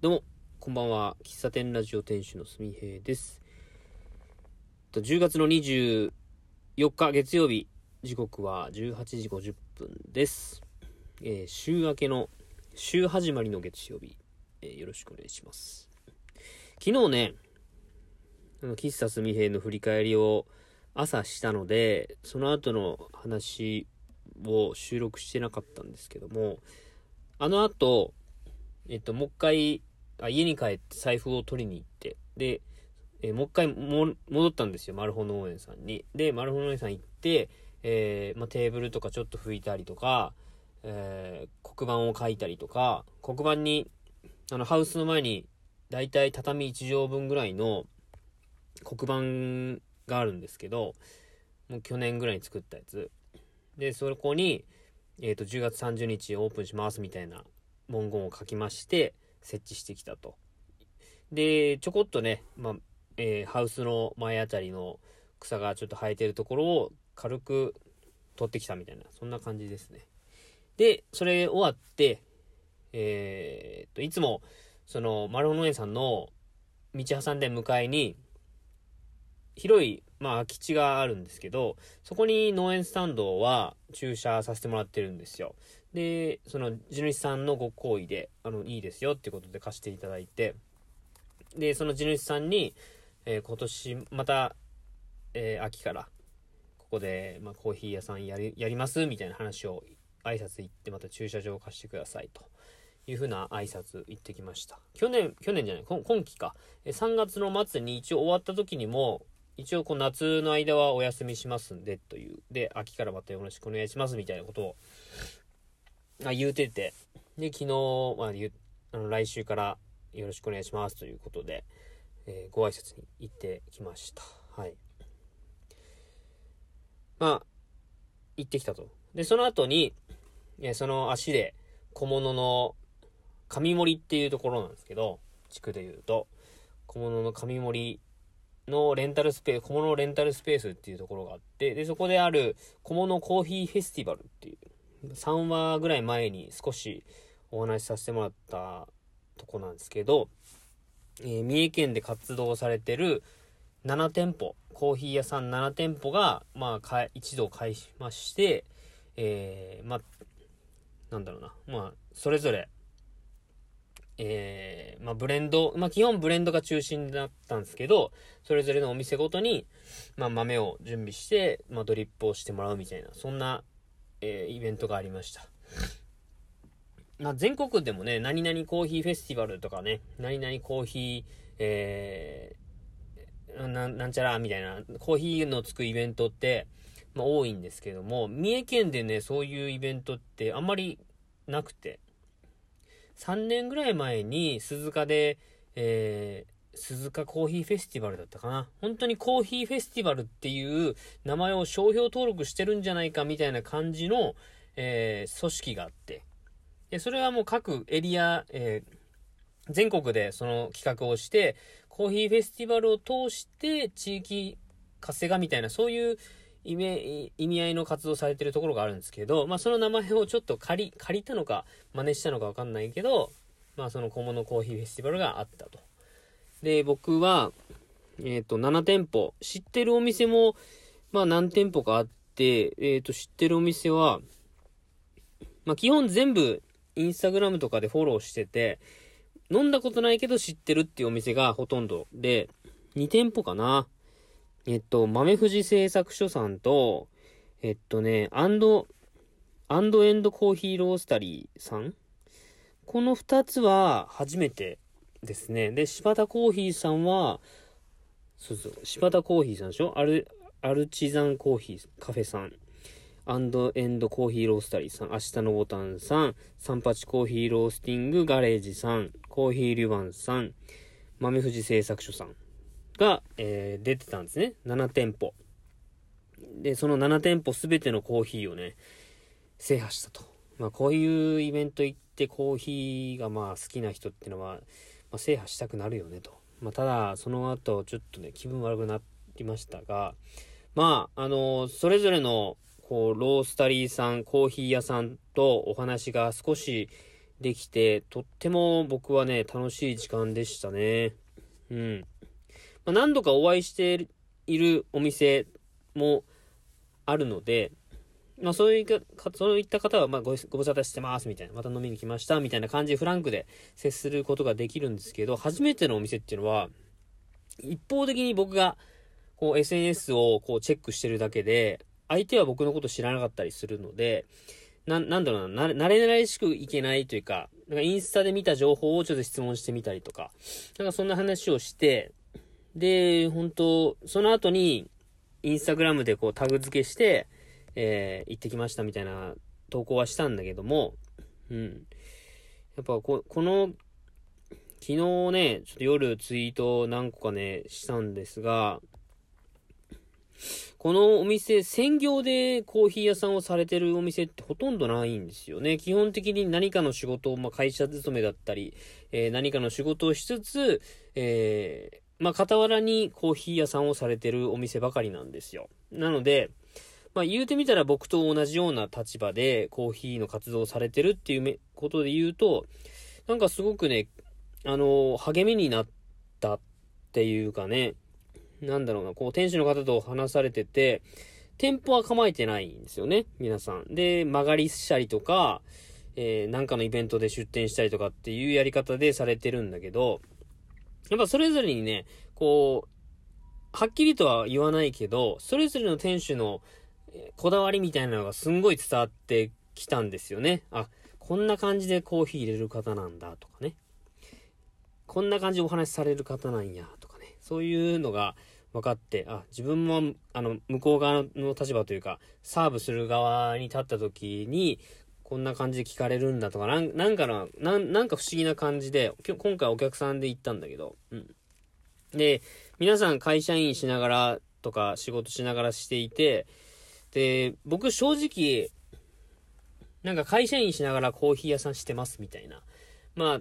どうも、こんばんは。喫茶店ラジオ店主のすみへいです。10月の24日月曜日、時刻は18時50分です。えー週明けの、週始まりの月曜日、えーよろしくお願いします。昨日ね、あの、喫茶すみへいの振り返りを朝したので、その後の話を収録してなかったんですけども、あの後、えっと、もう一回、あ家に帰って財布を取りに行って、で、えーもう一回も戻ったんですよ、マルホ農園さんに。で、マルホ農園さん行って、えーまあ、テーブルとかちょっと拭いたりとか、えー黒板を書いたりとか、黒板に、あの、ハウスの前に、だいたい畳1畳分ぐらいの黒板があるんですけど、もう去年ぐらいに作ったやつ。で、そこに、えっ、と、10月30日オープンしますみたいな文言を書きまして、設置してきたと。で、ちょこっとね、まあ、えーハウスの前あたりの草がちょっと生えてるところを軽く取ってきたみたいな、そんな感じですね。で、それ終わって、えーっと、いつも、その、丸尾農園さんの道挟んで向かいに、広い、まあ、空き地があるんですけど、そこに農園スタンドは駐車させてもらってるんですよ。で、その地主さんのご好意で、あの、いいですよっていうことで貸していただいて、で、その地主さんに、えー今年また、えー秋から、ここで、まあ、コーヒー屋さんやり、やりますみたいな話を挨拶行って、また駐車場を貸してくださいと。いうふうな挨拶行ってきました。去年、去年じゃない、今今期か。え3月の末に一応終わった時にも、一応こう夏の間はお休みしますんで、という。で、秋からまたよろしくお願いしますみたいなことを、あ言うてて。で、昨日、まあ、あの来週からよろしくお願いしますということで、えーご挨拶に行ってきました。はい。まあ、行ってきたと。で、その後に、えーその足で小物の上森っていうところなんですけど、地区で言うと、小物の上森のレンタルスペース、小物レンタルスペースっていうところがあって、で、そこである小物コーヒーフェスティバルっていう、3話ぐらい前に少しお話しさせてもらったとこなんですけど、えー三重県で活動されてる7店舗、コーヒー屋さん7店舗が、まあ、か一度開しまして、えー、まあ、なんだろうな、まあ、それぞれ、えー、まあ、ブレンド、まあ、基本ブレンドが中心だったんですけど、それぞれのお店ごとに、まあ、豆を準備して、まあ、ドリップをしてもらうみたいな、そんな、えー、イベントがありました。まあ、全国でもね、何々コーヒーフェスティバルとかね、何々コーヒー、えー、ななんちゃらみたいな、コーヒーのつくイベントって、まあ、多いんですけども、三重県でね、そういうイベントってあんまりなくて、3年ぐらい前に鈴鹿で、えー、鈴鹿コーヒーフェスティバルだったかな。本当にコーヒーフェスティバルっていう名前を商標登録してるんじゃないかみたいな感じの、えー、組織があって。で、それはもう各エリア、えー全国でその企画をして、コーヒーフェスティバルを通して地域活性化みたいな、そういう意味意味合いの活動されてるところがあるんですけど、まあその名前をちょっと借り、借りたのか、真似したのかわかんないけど、まあその小物コーヒーフェスティバルがあったと。で、僕は、えっ、と、7店舗、知ってるお店も、まあ何店舗かあって、えっ、と、知ってるお店は、まあ基本全部、インスタグラムとかでフォローしてて、飲んだことないけど知ってるっていうお店がほとんどで、2店舗かな。えっと、豆富士製作所さんと、えっとね、アンド、アンドエンドコーヒーロースタリーさんこの2つは初めてですね。で、柴田コーヒーさんは、そうそう、柴田コーヒーさんでしょ？アル、アルチザンコーヒーカフェさん。アンドエンドコーヒーロースタリーさん、明日のボタンさん、サンパチコーヒーロースティングガレージさん、コーヒーリュバンさん、豆富士製作所さんが、えー出てたんですね。7店舗。で、その7店舗すべてのコーヒーをね、制覇したと。まあ、こういうイベント行ってコーヒーがまあ好きな人ってのは、あ、制覇したくなるよねと。まあ、ただ、その後、ちょっとね、気分悪くなりましたが、まあ、あのそれぞれの、こう、ロースタリーさん、コーヒー屋さんとお話が少し、できて、とっても僕はね、楽しい時間でしたね。うん。まあ、何度かお会いしているお店もあるので、まあそういった、そういった方は、まあごご無沙汰してますみたいな、また飲みに来ましたみたいな感じでフランクで接することができるんですけど、初めてのお店っていうのは、一方的に僕が、こう SNS をこうチェックしてるだけで、相手は僕のこと知らなかったりするので、な、なんだろうな、慣れ慣れしくいけないというか、なんかインスタで見た情報をちょっと質問してみたりとか、なんかそんな話をして、で、本当その後に、インスタグラムでこうタグ付けして、えー、行ってきましたみたいな投稿はしたんだけども、うん。やっぱこ、この、昨日ね、ちょっと夜ツイート何個かね、したんですが、このお店、専業でコーヒー屋さんをされてるお店ってほとんどないんですよね。基本的に何かの仕事を、まあ、会社勤めだったり、えー、何かの仕事をしつつ、えー、まあ、傍らにコーヒー屋さんをされてるお店ばかりなんですよ。なので、まあ、言うてみたら僕と同じような立場でコーヒーの活動をされてるっていうことで言うと、なんかすごくね、あの、励みになったっていうかね、なんだろうな、こう、店主の方と話されてて、店舗は構えてないんですよね、皆さん。で、曲がりしたりとか、えー、なんかのイベントで出店したりとかっていうやり方でされてるんだけど、やっぱそれぞれにね、こう、はっきりとは言わないけど、それぞれの店主のこだわりみたいなのがすんごい伝わってきたんですよね。あ、こんな感じでコーヒー入れる方なんだとかね。こんな感じでお話しされる方なんやとかね。そういうのが分かって、あ、自分も、あの、向こう側の立場というか、サーブする側に立った時に、こんな感じで聞かれるんだとか、なんなんかな、なんか不思議な感じで、今回お客さんで行ったんだけど、うん。で、皆さん会社員しながらとか仕事しながらしていて、で、僕正直、なんか会社員しながらコーヒー屋さんしてますみたいな。まあ、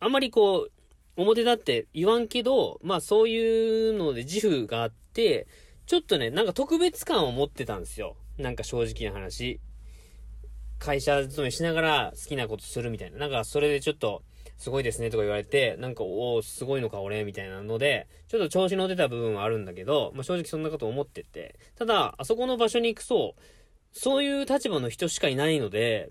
あんまりこう、表立って言わんけど、まあそういうので自負があって、ちょっとね、なんか特別感を持ってたんですよ。なんか正直な話。会社勤めしながら好きなことするみたいな。なんかそれでちょっと、すごいですねとか言われて、なんか、おおすごいのか俺みたいなので、ちょっと調子乗ってた部分はあるんだけど、まあ、正直そんなこと思ってて。ただ、あそこの場所に行くと、そういう立場の人しかいないので、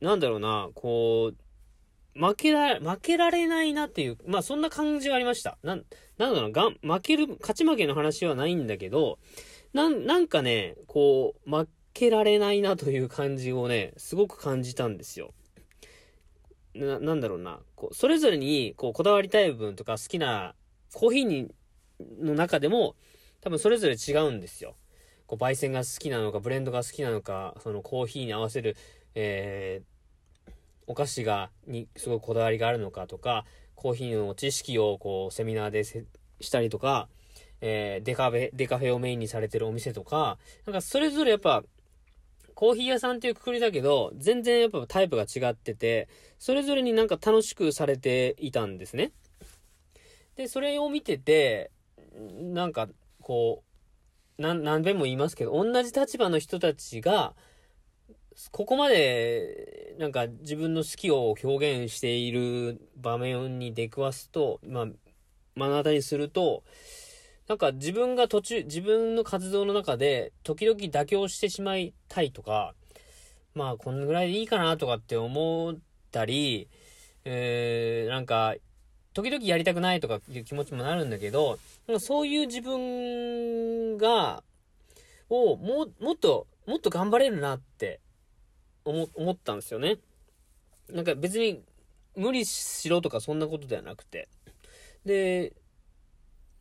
なんだろうな、こう、負けら、負けられないなっていう、まあそんな感じがありました。なん、なんだろうな、負ける、勝ち負けの話はないんだけど、なん、なんかね、こう、負けられないなという感じをね、すごく感じたんですよ。な、なんだろうな、こう、それぞれに、こう、こだわりたい部分とか好きな、コーヒーに、の中でも、多分それぞれ違うんですよ。こう、焙煎が好きなのか、ブレンドが好きなのか、そのコーヒーに合わせる、えー、お菓子が、に、すごいこだわりがあるのかとか、コーヒーの知識を、こう、セミナーでしたりとか、えー、デカフェ、デカフェをメインにされてるお店とか、なんかそれぞれやっぱ、コーヒー屋さんっていうくくりだけど、全然やっぱタイプが違ってて、それぞれになんか楽しくされていたんですね。で、それを見てて、なんか、こう、何、何遍も言いますけど、同じ立場の人たちが、ここまで、なんか自分の好きを表現している場面に出くわすと、まあ、目の当たりすると、なんか自分が途中、自分の活動の中で時々妥協してしまいたいとか、まあこんぐらいでいいかなとかって思ったり、えー、なんか、時々やりたくないとかいう気持ちもなるんだけど、そういう自分が、を、も、もっと、もっと頑張れるなって思、思ったんですよね。なんか別に無理しろとかそんなことではなくて。で、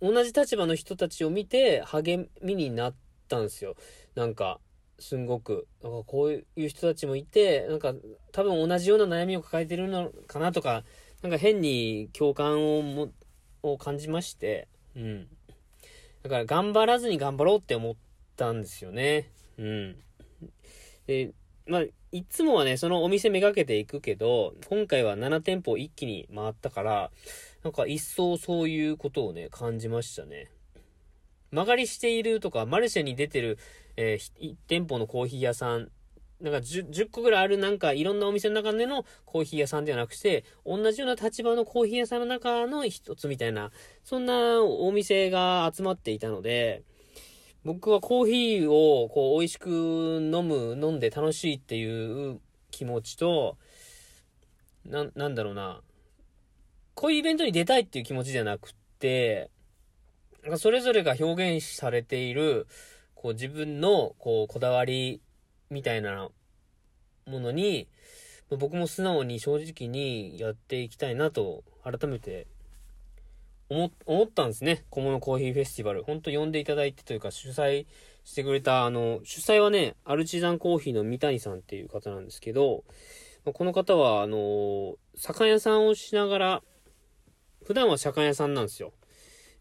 同じ立場の人たちを見て励みになったんですよ。なんか、すんごく。なんかこういう人たちもいて、なんか多分同じような悩みを抱えてるのかなとか、なんか変に共感をも、を感じまして、うん。だから頑張らずに頑張ろうって思ったんですよね。うん。で、まあ、いつもはね、そのお店めがけていくけど、今回は7店舗一気に回ったから、なんか一層そういうことをね、感じましたね。曲がりしているとか、マルシェに出てる、えー、店舗のコーヒー屋さんなんか 10, 10個ぐらいあるなんかいろんなお店の中でのコーヒー屋さんではなくて、同じような立場のコーヒー屋さんの中の一つみたいな、そんなお店が集まっていたので、僕はコーヒーをこう美味しく飲む、飲んで楽しいっていう気持ちと、な、なんだろうな。こういうイベントに出たいっていう気持ちじゃなくって、それぞれが表現されている、こう自分のこうこだわりみたいなものに、僕も素直に正直にやっていきたいなと改めて思思ったんですね。小物コーヒーフェスティバル。ほんと呼んでいただいてというか主催してくれた、あの、主催はね、アルチザンコーヒーの三谷さんっていう方なんですけど、この方は、あの、酒屋さんをしながら、普段は酒屋さんなんですよ。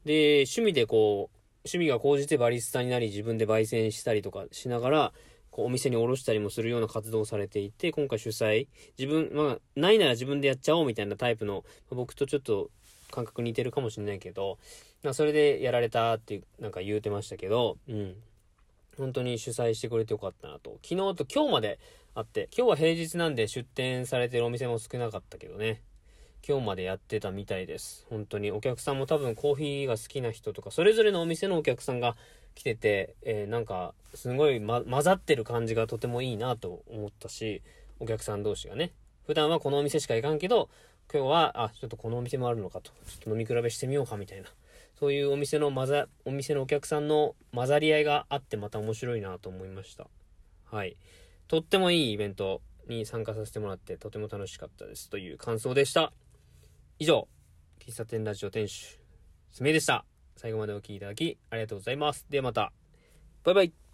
で、趣味でこう、趣味が高じてバリスタになり自分で焙煎したりとかしながら、こうお店に卸したりもするような活動をされていて、今回主催、自分、まあ、ないなら自分でやっちゃおうみたいなタイプの、僕とちょっと感覚似てるかもしれないけど、まあ、それでやられたってなんか言うてましたけど、うん。本当に主催してくれてよかったなと。昨日と今日まであって、今日は平日なんで出店されてるお店も少なかったけどね。今日までやってたみたいです。本当にお客さんも多分コーヒーが好きな人とか、それぞれのお店のお客さんが来てて、えー、なんかすごい、ま、混ざってる感じがとてもいいなと思ったし、お客さん同士がね。普段はこのお店しか行かんけど、今日は、あ、ちょっとこのお店もあるのかと。ちょっと飲み比べしてみようかみたいな。そういうお店の混ざ、お店のお客さんの混ざり合いがあってまた面白いなと思いました。はい。とってもいいイベントに参加させてもらってとても楽しかったですという感想でした。以上、喫茶店ラジオ店主、すみでした。最後までお聴きいただきありがとうございます。ではまた。バイバイ。